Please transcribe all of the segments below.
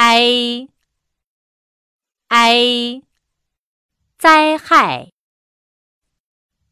i i，灾害，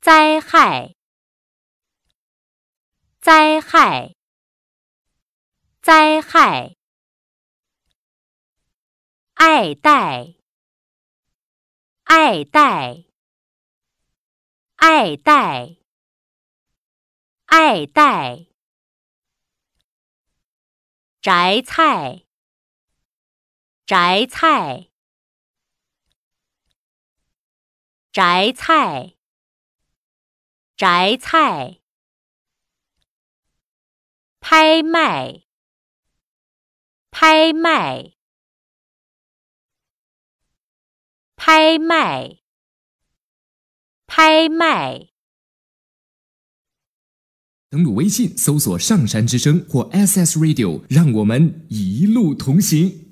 灾害，灾害，灾害，爱戴，爱戴，爱戴，爱戴，摘菜，摘菜。摘菜，摘菜，拍卖，拍卖，拍卖，拍卖。登录微信，搜索“上山之声”或 “SS Radio”，让我们一路同行。